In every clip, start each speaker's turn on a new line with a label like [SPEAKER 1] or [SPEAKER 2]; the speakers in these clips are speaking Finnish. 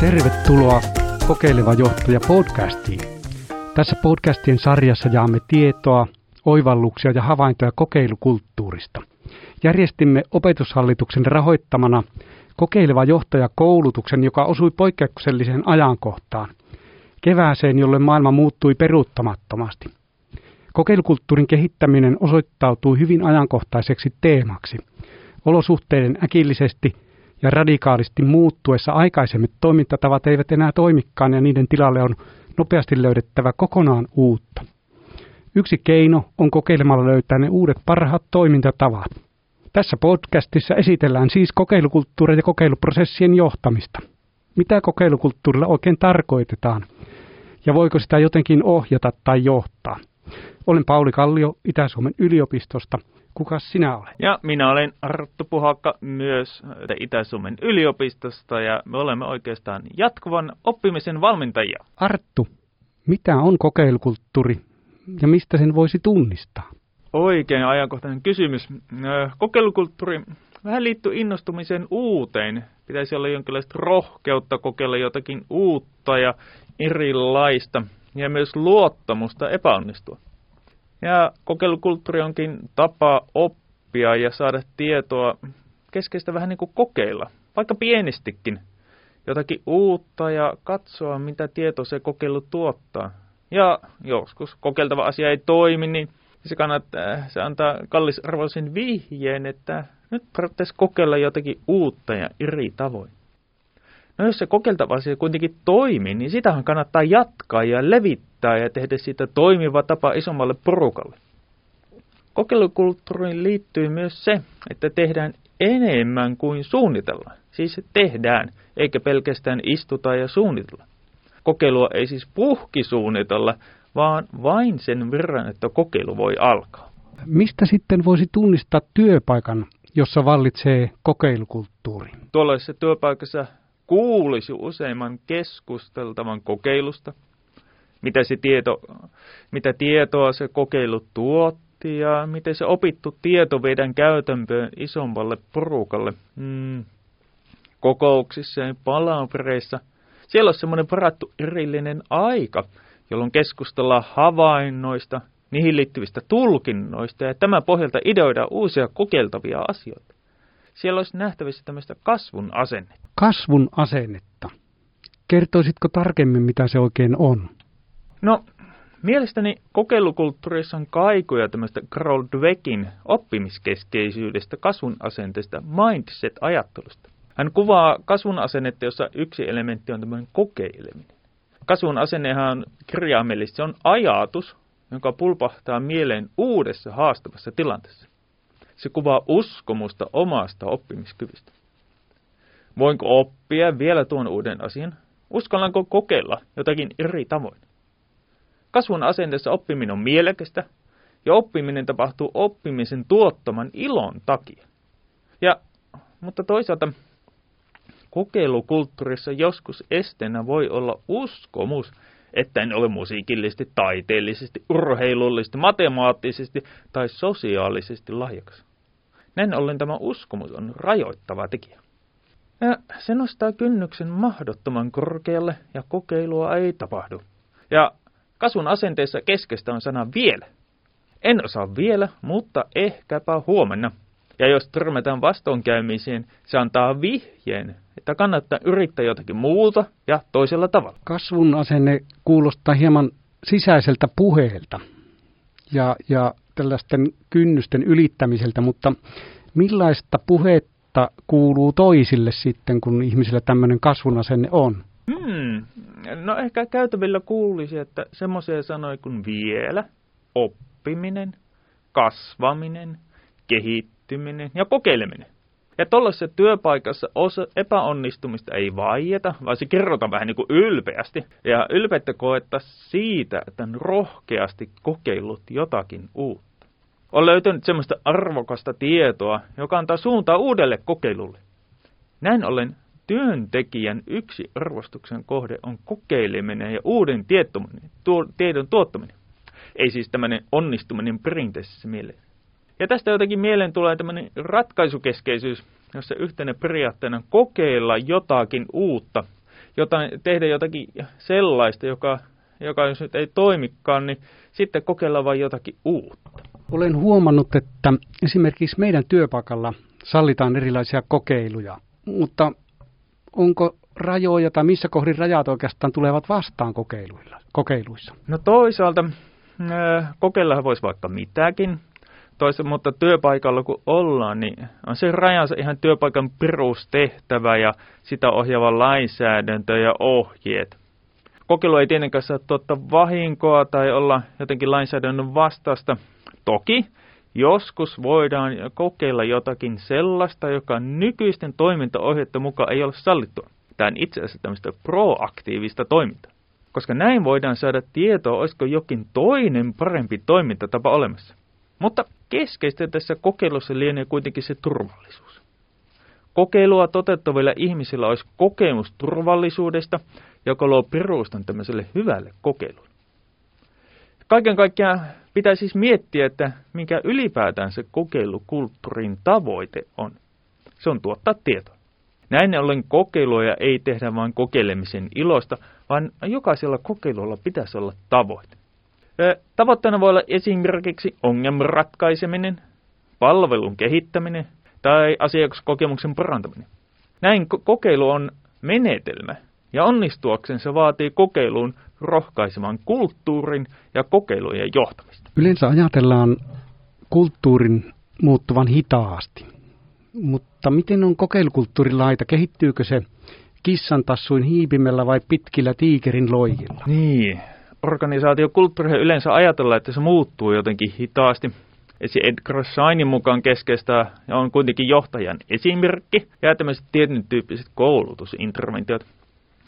[SPEAKER 1] Tervetuloa Kokeileva johtaja podcastiin. Tässä podcastien sarjassa jaamme tietoa, oivalluksia ja havaintoja kokeilukulttuurista. Järjestimme opetushallituksen rahoittamana kokeileva johtaja koulutuksen, joka osui poikkeukselliseen ajankohtaan, kevääseen, jolle maailma muuttui peruuttamattomasti. Kokeilukulttuurin kehittäminen osoittautui hyvin ajankohtaiseksi teemaksi. Olosuhteiden äkillisesti ja radikaalisti muuttuessa aikaisemmat toimintatavat eivät enää toimikaan ja niiden tilalle on nopeasti löydettävä kokonaan uutta. Yksi keino on kokeilemalla löytää ne uudet parhaat toimintatavat. Tässä podcastissa esitellään siis kokeilukulttuuria ja kokeiluprosessien johtamista. Mitä kokeilukulttuurilla oikein tarkoitetaan ja voiko sitä jotenkin ohjata tai johtaa? Olen Pauli Kallio Itä-Suomen yliopistosta. Kuka sinä olet?
[SPEAKER 2] Ja minä olen Arttu Puhakka myös Itä-Suomen yliopistosta ja me olemme oikeastaan jatkuvan oppimisen valmentajia.
[SPEAKER 1] Arttu, mitä on kokeilukulttuuri ja mistä sen voisi tunnistaa?
[SPEAKER 2] Oikein ajankohtainen kysymys. Kokeilukulttuuri vähän liittyy innostumiseen uuteen. Pitäisi olla jonkinlaista rohkeutta kokeilla jotakin uutta ja erilaista ja myös luottamusta epäonnistua. Ja kokeilukulttuuri onkin tapa oppia ja saada tietoa keskeistä vähän niin kuin kokeilla, vaikka pienistikin, jotakin uutta ja katsoa, mitä tieto se kokeilu tuottaa. Ja joskus kokeiltava asia ei toimi, niin se, kannattaa, se antaa kallisarvoisen vihjeen, että nyt pitäisi kokeilla jotakin uutta ja eri tavoin. No jos se kokeiltava asia kuitenkin toimii, niin sitähän kannattaa jatkaa ja levittää ja tehdä siitä toimiva tapa isommalle porukalle. Kokeilukulttuuriin liittyy myös se, että tehdään enemmän kuin suunnitellaan. Siis tehdään, eikä pelkästään istuta ja suunnitella. Kokeilua ei siis puhki suunnitella, vaan vain sen verran, että kokeilu voi alkaa.
[SPEAKER 1] Mistä sitten voisi tunnistaa työpaikan, jossa vallitsee kokeilukulttuuri?
[SPEAKER 2] Tuollaisessa työpaikassa kuulisi useimman keskusteltavan kokeilusta, mitä, se tieto, mitä tietoa se kokeilu tuotti ja miten se opittu tieto vedän käytäntöön isommalle porukalle. Mm. Kokouksissa ja palavereissa. Siellä on semmoinen varattu erillinen aika, jolloin keskustellaan havainnoista, niihin liittyvistä tulkinnoista ja tämän pohjalta ideoidaan uusia kokeiltavia asioita siellä olisi nähtävissä tämmöistä kasvun asennetta.
[SPEAKER 1] Kasvun asennetta. Kertoisitko tarkemmin, mitä se oikein on?
[SPEAKER 2] No, mielestäni kokeilukulttuurissa on kaikuja tämmöistä Carol Dweckin oppimiskeskeisyydestä, kasvun asenteesta, mindset-ajattelusta. Hän kuvaa kasvun asennetta, jossa yksi elementti on tämmöinen kokeileminen. Kasvun asennehan on kirjaimellisesti, se on ajatus, joka pulpahtaa mieleen uudessa haastavassa tilanteessa. Se kuvaa uskomusta omasta oppimiskyvystä. Voinko oppia vielä tuon uuden asian? Uskallanko kokeilla jotakin eri tavoin? Kasvun asenteessa oppiminen on mielekästä, ja oppiminen tapahtuu oppimisen tuottaman ilon takia. Ja, mutta toisaalta kokeilukulttuurissa joskus esteenä voi olla uskomus, että en ole musiikillisesti, taiteellisesti, urheilullisesti, matemaattisesti tai sosiaalisesti lahjakas. Näin ollen tämä uskomus on rajoittava tekijä. Ja se nostaa kynnyksen mahdottoman korkealle ja kokeilua ei tapahdu. Ja kasvun asenteessa keskeistä on sana vielä. En osaa vielä, mutta ehkäpä huomenna. Ja jos törmätään vastoinkäymiseen, se antaa vihjeen, että kannattaa yrittää jotakin muuta ja toisella tavalla.
[SPEAKER 1] Kasvun asenne kuulostaa hieman sisäiseltä puheelta ja, ja tällaisten kynnysten ylittämiseltä, mutta millaista puhetta kuuluu toisille sitten, kun ihmisillä tämmöinen kasvun asenne on?
[SPEAKER 2] Hmm. No ehkä käytävillä kuulisi, että semmoisia sanoja kuin vielä, oppiminen, kasvaminen, kehittyminen ja kokeileminen. Ja tuollaisessa työpaikassa osa epäonnistumista ei vaieta, vaan se kerrotaan vähän niin kuin ylpeästi. Ja ylpeyttä koetta siitä, että on rohkeasti kokeillut jotakin uutta. On löytänyt semmoista arvokasta tietoa, joka antaa suuntaa uudelle kokeilulle. Näin ollen työntekijän yksi arvostuksen kohde on kokeileminen ja uuden tiedon tuottaminen. Ei siis tämmöinen onnistuminen perinteisessä mielessä. Ja tästä jotenkin mieleen tulee tämmöinen ratkaisukeskeisyys, jossa yhtenä periaatteena kokeilla jotakin uutta jotain, tehdä jotakin sellaista, joka, joka jos nyt ei toimikaan, niin sitten kokeilla vain jotakin uutta.
[SPEAKER 1] Olen huomannut, että esimerkiksi meidän työpaikalla sallitaan erilaisia kokeiluja, mutta onko rajoja tai missä kohdin rajat oikeastaan tulevat vastaan kokeiluilla, kokeiluissa?
[SPEAKER 2] No toisaalta äh, kokeilla voisi vaikka mitäkin, toisaalta, mutta työpaikalla kun ollaan, niin on se rajansa ihan työpaikan perustehtävä ja sitä ohjaava lainsäädäntö ja ohjeet. Kokeilu ei tietenkään saa tuottaa vahinkoa tai olla jotenkin lainsäädännön vastaista. Toki joskus voidaan kokeilla jotakin sellaista, joka nykyisten toimintaohjeiden mukaan ei ole sallittua. Tämä on itse asiassa tämmöistä proaktiivista toimintaa. Koska näin voidaan saada tietoa, olisiko jokin toinen parempi toimintatapa olemassa. Mutta keskeistä tässä kokeilussa lienee kuitenkin se turvallisuus. Kokeilua toteuttavilla ihmisillä olisi kokemus turvallisuudesta, joka luo perustan tämmöiselle hyvälle kokeilulle. Kaiken kaikkiaan pitää siis miettiä, että mikä ylipäätään se kokeilukulttuurin tavoite on. Se on tuottaa tietoa. Näin ollen kokeiluja ei tehdä vain kokeilemisen ilosta, vaan jokaisella kokeilulla pitäisi olla tavoite. Tavoitteena voi olla esimerkiksi ongelman ratkaiseminen, palvelun kehittäminen tai asiakaskokemuksen parantaminen. Näin kokeilu on menetelmä, ja onnistuakseen se vaatii kokeiluun rohkaisemaan kulttuurin ja kokeilujen johtamista.
[SPEAKER 1] Yleensä ajatellaan kulttuurin muuttuvan hitaasti, mutta miten on kokeilukulttuurilaita? Kehittyykö se kissan tassuin hiipimellä vai pitkillä tiikerin loikilla?
[SPEAKER 2] Niin, organisaatiokulttuuri yleensä ajatella, että se muuttuu jotenkin hitaasti. Esi Edgar Scheinin mukaan keskeistä on kuitenkin johtajan esimerkki ja tämmöiset tietyn tyyppiset koulutusinterventiot.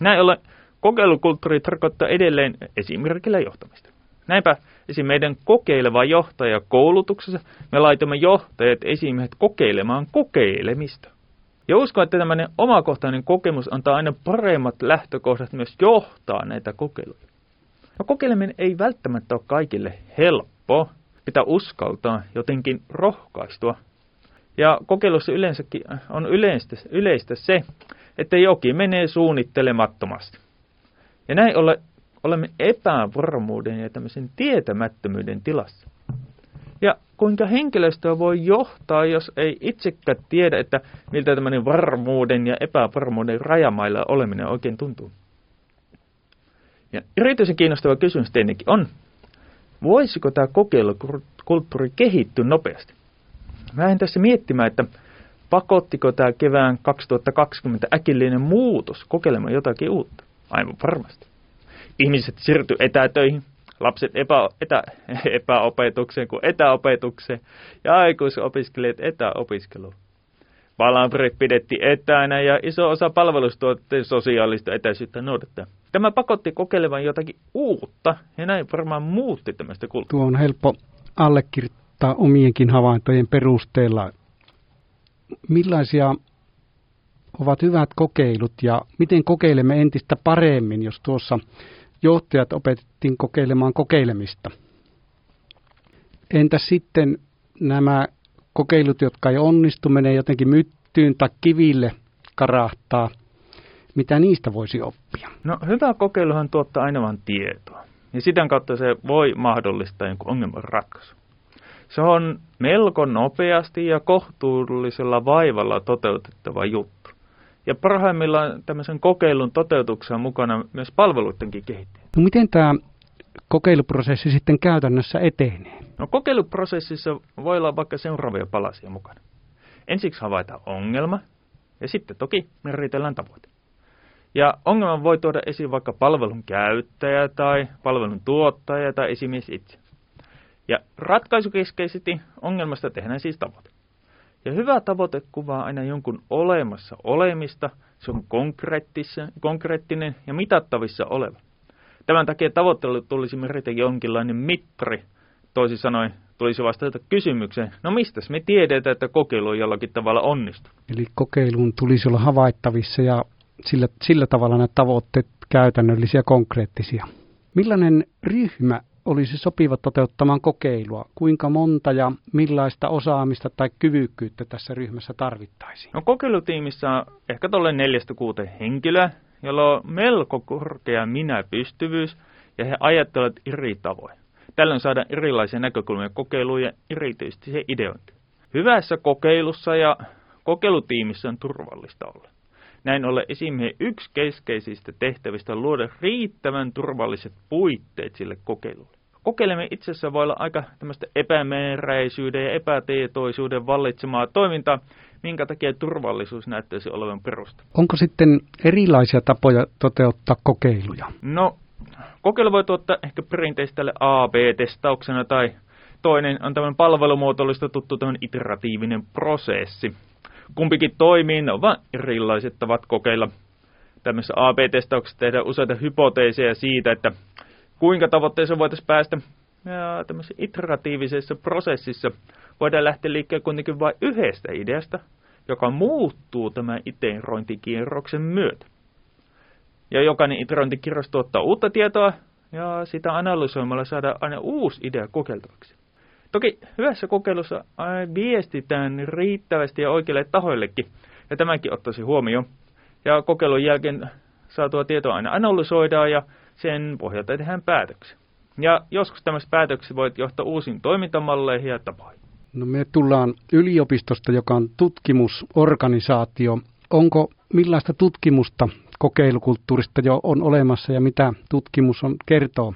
[SPEAKER 2] Näin ollen kokeilukulttuuri tarkoittaa edelleen esimerkillä johtamista. Näinpä esim. meidän kokeileva johtaja koulutuksessa me laitamme johtajat esimiehet kokeilemaan kokeilemista. Ja uskon, että tämmöinen omakohtainen kokemus antaa aina paremmat lähtökohdat myös johtaa näitä kokeiluja. No kokeileminen ei välttämättä ole kaikille helppo. Pitää uskaltaa jotenkin rohkaistua. Ja kokeilussa yleensäkin on yleistä, yleistä se, että jokin menee suunnittelemattomasti. Ja näin ole, olemme epävarmuuden ja tämmöisen tietämättömyyden tilassa. Ja kuinka henkilöstöä voi johtaa, jos ei itsekään tiedä, että miltä tämmöinen varmuuden ja epävarmuuden rajamailla oleminen oikein tuntuu. Ja erityisen kiinnostava kysymys tietenkin on, voisiko tämä kokeilukulttuuri kehittyä nopeasti? Mä en tässä miettimään, että pakottiko tämä kevään 2020 äkillinen muutos kokeilemaan jotakin uutta? Aivan varmasti. Ihmiset siirty etätöihin, lapset epä, etä, epäopetukseen kuin etäopetukseen ja aikuisopiskelijat etäopiskeluun. Palavrit pidettiin etänä ja iso osa palvelustuotteiden sosiaalista etäisyyttä noudattaa. Tämä pakotti kokeilemaan jotakin uutta ja näin varmaan muutti tämmöistä kulttuuria.
[SPEAKER 1] Tuo on helppo allekirjoittaa omienkin havaintojen perusteella. Millaisia ovat hyvät kokeilut ja miten kokeilemme entistä paremmin, jos tuossa johtajat opetettiin kokeilemaan kokeilemista? Entä sitten nämä kokeilut, jotka ei onnistu, menee jotenkin myttyyn tai kiville karahtaa? Mitä niistä voisi oppia?
[SPEAKER 2] No hyvä kokeiluhan tuottaa aina vain tietoa. Ja sitä kautta se voi mahdollistaa jonkun ongelman ratkaisu. Se on melko nopeasti ja kohtuullisella vaivalla toteutettava juttu. Ja parhaimmillaan tämmöisen kokeilun toteutuksessa mukana myös palveluidenkin kehittäminen.
[SPEAKER 1] No miten tämä kokeiluprosessi sitten käytännössä etenee?
[SPEAKER 2] No kokeiluprosessissa voi olla vaikka seuraavia palasia mukana. Ensiksi havaitaan ongelma ja sitten toki määritellään tavoite. Ja ongelman voi tuoda esiin vaikka palvelun käyttäjä tai palvelun tuottaja tai esimies itse. Ja ratkaisukeskeisesti ongelmasta tehdään siis tavoite. Ja hyvä tavoite kuvaa aina jonkun olemassa olemista, se on konkreettinen ja mitattavissa oleva. Tämän takia tavoitteelle tulisi meritä jonkinlainen mittari, toisin sanoen tulisi vastata kysymykseen, no mistä me tiedetään, että kokeilu on jollakin tavalla onnistunut.
[SPEAKER 1] Eli kokeilun tulisi olla havaittavissa ja sillä, sillä tavalla nämä tavoitteet käytännöllisiä konkreettisia. Millainen ryhmä olisi sopiva toteuttamaan kokeilua? Kuinka monta ja millaista osaamista tai kyvykkyyttä tässä ryhmässä tarvittaisiin?
[SPEAKER 2] No kokeilutiimissä on ehkä tuolle neljästä kuuteen henkilöä, joilla on melko korkea minäpystyvyys ja he ajattelevat eri tavoin. Tällöin saadaan erilaisia näkökulmia kokeiluun ja erityisesti se ideointi. Hyvässä kokeilussa ja kokeilutiimissä on turvallista olla. Näin ollen esimiehen yksi keskeisistä tehtävistä on luoda riittävän turvalliset puitteet sille kokeilulle. Kokeilemme itsessä voi olla aika tämmöistä epämääräisyyden ja epätietoisuuden vallitsemaa toimintaa, minkä takia turvallisuus näyttäisi olevan perusta.
[SPEAKER 1] Onko sitten erilaisia tapoja toteuttaa kokeiluja?
[SPEAKER 2] No, kokeilu voi tuottaa ehkä perinteistä tälle AB-testauksena tai toinen on tämmöinen palvelumuotoillista tuttu tämmöinen iteratiivinen prosessi. Kumpikin toimii, ne ovat erilaiset tavat kokeilla. Tämmöisessä AB-testauksessa tehdään useita hypoteeseja siitä, että kuinka tavoitteeseen voitaisiin päästä. Ja tämmöisessä iteratiivisessa prosessissa voidaan lähteä liikkeelle kuitenkin vain yhdestä ideasta, joka muuttuu tämän iterointikierroksen myötä. Ja jokainen iterointikierros tuottaa uutta tietoa, ja sitä analysoimalla saadaan aina uusi idea kokeiltavaksi. Toki hyvässä kokeilussa viestitään riittävästi ja oikeille tahoillekin, ja tämäkin ottaisi huomioon. Ja kokeilun jälkeen saatua tietoa aina analysoidaan ja sen pohjalta tehdään päätöksiä. Ja joskus tämmöiset päätöksiä voit johtaa uusiin toimintamalleihin ja tapoihin.
[SPEAKER 1] No me tullaan yliopistosta, joka on tutkimusorganisaatio. Onko millaista tutkimusta kokeilukulttuurista jo on olemassa ja mitä tutkimus on kertoo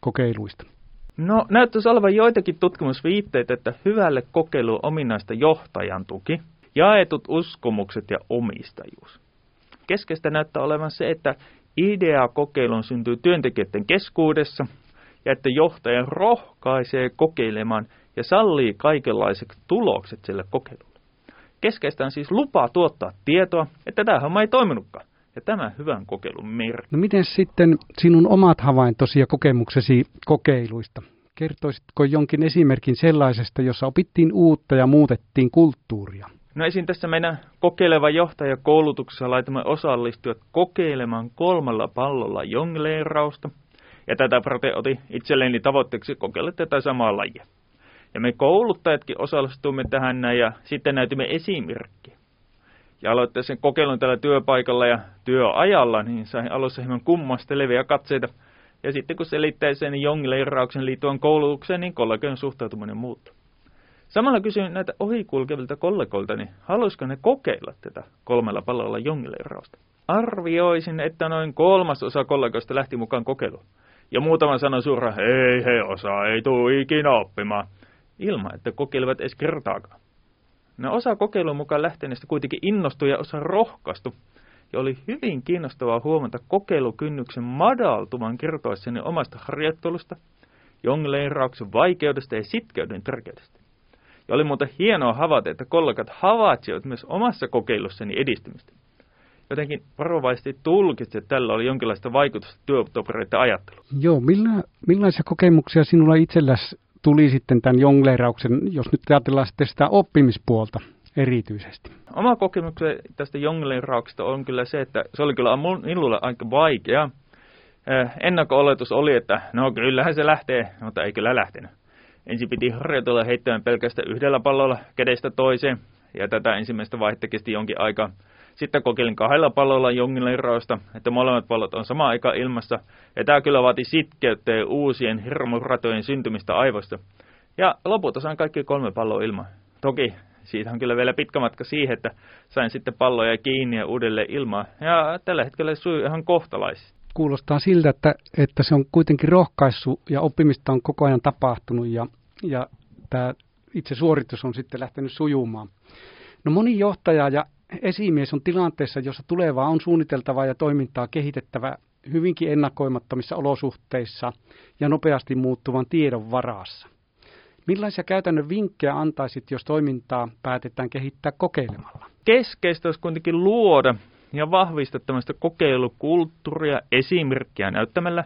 [SPEAKER 1] kokeiluista?
[SPEAKER 2] No näyttäisi olevan joitakin tutkimusviitteitä, että hyvälle kokeiluun ominaista johtajan tuki, jaetut uskomukset ja omistajuus. Keskeistä näyttää olevan se, että idea kokeiluun syntyy työntekijöiden keskuudessa ja että johtaja rohkaisee kokeilemaan ja sallii kaikenlaiset tulokset sille kokeilulle. Keskeistä on siis lupa tuottaa tietoa, että tämä homma ei toiminutkaan. Ja tämä hyvän kokeilun merkki.
[SPEAKER 1] No miten sitten sinun omat havaintosi ja kokemuksesi kokeiluista? Kertoisitko jonkin esimerkin sellaisesta, jossa opittiin uutta ja muutettiin kulttuuria?
[SPEAKER 2] No esim. tässä meidän kokeileva johtajakoulutuksessa laitamme osallistujat kokeilemaan kolmella pallolla jongleerausta. Ja tätä Prote otin itselleni tavoitteeksi kokeilla tätä samaa lajia. Ja me kouluttajatkin osallistumme tähän näin ja sitten näytimme esimerkkiä. Ja aloittaa sen kokeilun tällä työpaikalla ja työajalla, niin sain alussa hieman kummastelevia katseita. Ja sitten kun selittää sen jongleerauksen liittyen koulutukseen, niin kollegojen suhtautuminen muuttuu. Samalla kysyin näitä ohikulkevilta kollegoilta, niin haluaisiko ne kokeilla tätä kolmella pallolla jongleerausta. Arvioisin, että noin kolmas osa kollegoista lähti mukaan kokeiluun. Ja muutama sanoi suoraan, ei he osaa, ei tule ikinä oppimaan, ilman että kokeilivat edes kertaakaan. No osa kokeilun mukaan lähteneistä kuitenkin innostui ja osa rohkaistu. Ja oli hyvin kiinnostavaa huomata kokeilukynnyksen madaltuvan kertoessani omasta harjoittelusta, jongleerauksen vaikeudesta ja sitkeyden tärkeydestä. Ja oli muuten hienoa havaita, että kollegat havaitsivat myös omassa kokeilussani edistymistä. Jotenkin varovaisesti tulkitsi, että tällä oli jonkinlaista vaikutusta työtovereiden ajatteluun.
[SPEAKER 1] Joo, millä, millaisia kokemuksia sinulla itselläsi tuli sitten tämän jongleerauksen, jos nyt ajatellaan sitten sitä oppimispuolta erityisesti?
[SPEAKER 2] Oma kokemukseni tästä jongleerauksesta on kyllä se, että se oli kyllä minulle aika vaikea. Eh, ennakko-oletus oli, että no kyllähän se lähtee, mutta ei kyllä lähtenyt. Ensin piti harjoitella heittämään pelkästään yhdellä pallolla kädestä toiseen, ja tätä ensimmäistä vaihetta kesti jonkin aikaa. Sitten kokeilin kahdella pallolla jongleerausta, että molemmat pallot on sama aika ilmassa, ja tämä kyllä vaati sitkeyttä ja uusien hirmuratojen syntymistä aivoista. Ja lopulta sain kaikki kolme palloa ilman. Toki siitä on kyllä vielä pitkä matka siihen, että sain sitten palloja kiinni ja uudelleen ilmaa. Ja tällä hetkellä se sujuu ihan kohtalaisesti.
[SPEAKER 1] Kuulostaa siltä, että, että se on kuitenkin rohkaissut ja oppimista on koko ajan tapahtunut ja, ja tämä itse suoritus on sitten lähtenyt sujumaan. No moni johtaja ja esimies on tilanteessa, jossa tulevaa on suunniteltavaa ja toimintaa kehitettävä hyvinkin ennakoimattomissa olosuhteissa ja nopeasti muuttuvan tiedon varassa. Millaisia käytännön vinkkejä antaisit, jos toimintaa päätetään kehittää kokeilemalla?
[SPEAKER 2] Keskeistä olisi kuitenkin luoda ja vahvistaa tämmöistä kokeilukulttuuria esimerkkiä näyttämällä,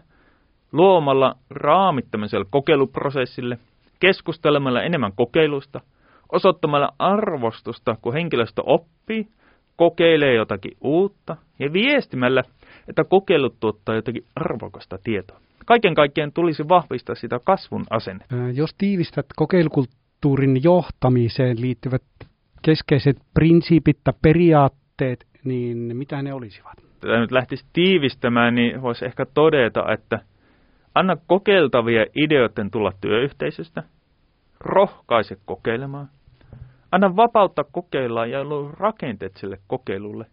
[SPEAKER 2] luomalla raamit tämmöiselle kokeiluprosessille, keskustelemalla enemmän kokeilusta, osoittamalla arvostusta, kun henkilöstö oppii, kokeilee jotakin uutta ja viestimällä, että kokeilut tuottaa jotakin arvokasta tietoa. Kaiken kaikkiaan tulisi vahvistaa sitä kasvun asennetta.
[SPEAKER 1] Jos tiivistät kokeilukulttuurin johtamiseen liittyvät keskeiset prinsiipit tai periaatteet, niin mitä ne olisivat?
[SPEAKER 2] tätä nyt lähtisi tiivistämään, niin voisi ehkä todeta, että anna kokeiltavia ideoiden tulla työyhteisöstä, rohkaise kokeilemaan, anna vapautta kokeilla ja luo rakenteet sille kokeilulle.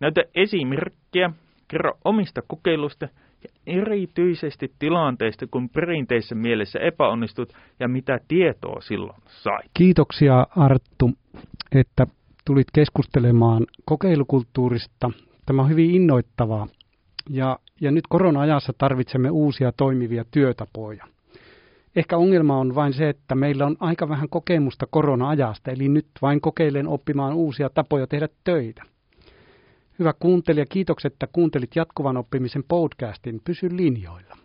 [SPEAKER 2] Näytä esimerkkiä, kerro omista kokeilusta ja erityisesti tilanteista, kun perinteisessä mielessä epäonnistut ja mitä tietoa silloin sai.
[SPEAKER 1] Kiitoksia Arttu, että tulit keskustelemaan kokeilukulttuurista. Tämä on hyvin innoittavaa ja, ja nyt korona-ajassa tarvitsemme uusia toimivia työtapoja. Ehkä ongelma on vain se, että meillä on aika vähän kokemusta korona-ajasta, eli nyt vain kokeilen oppimaan uusia tapoja tehdä töitä. Hyvä kuuntelija, kiitokset, että kuuntelit jatkuvan oppimisen podcastin. Pysy linjoilla.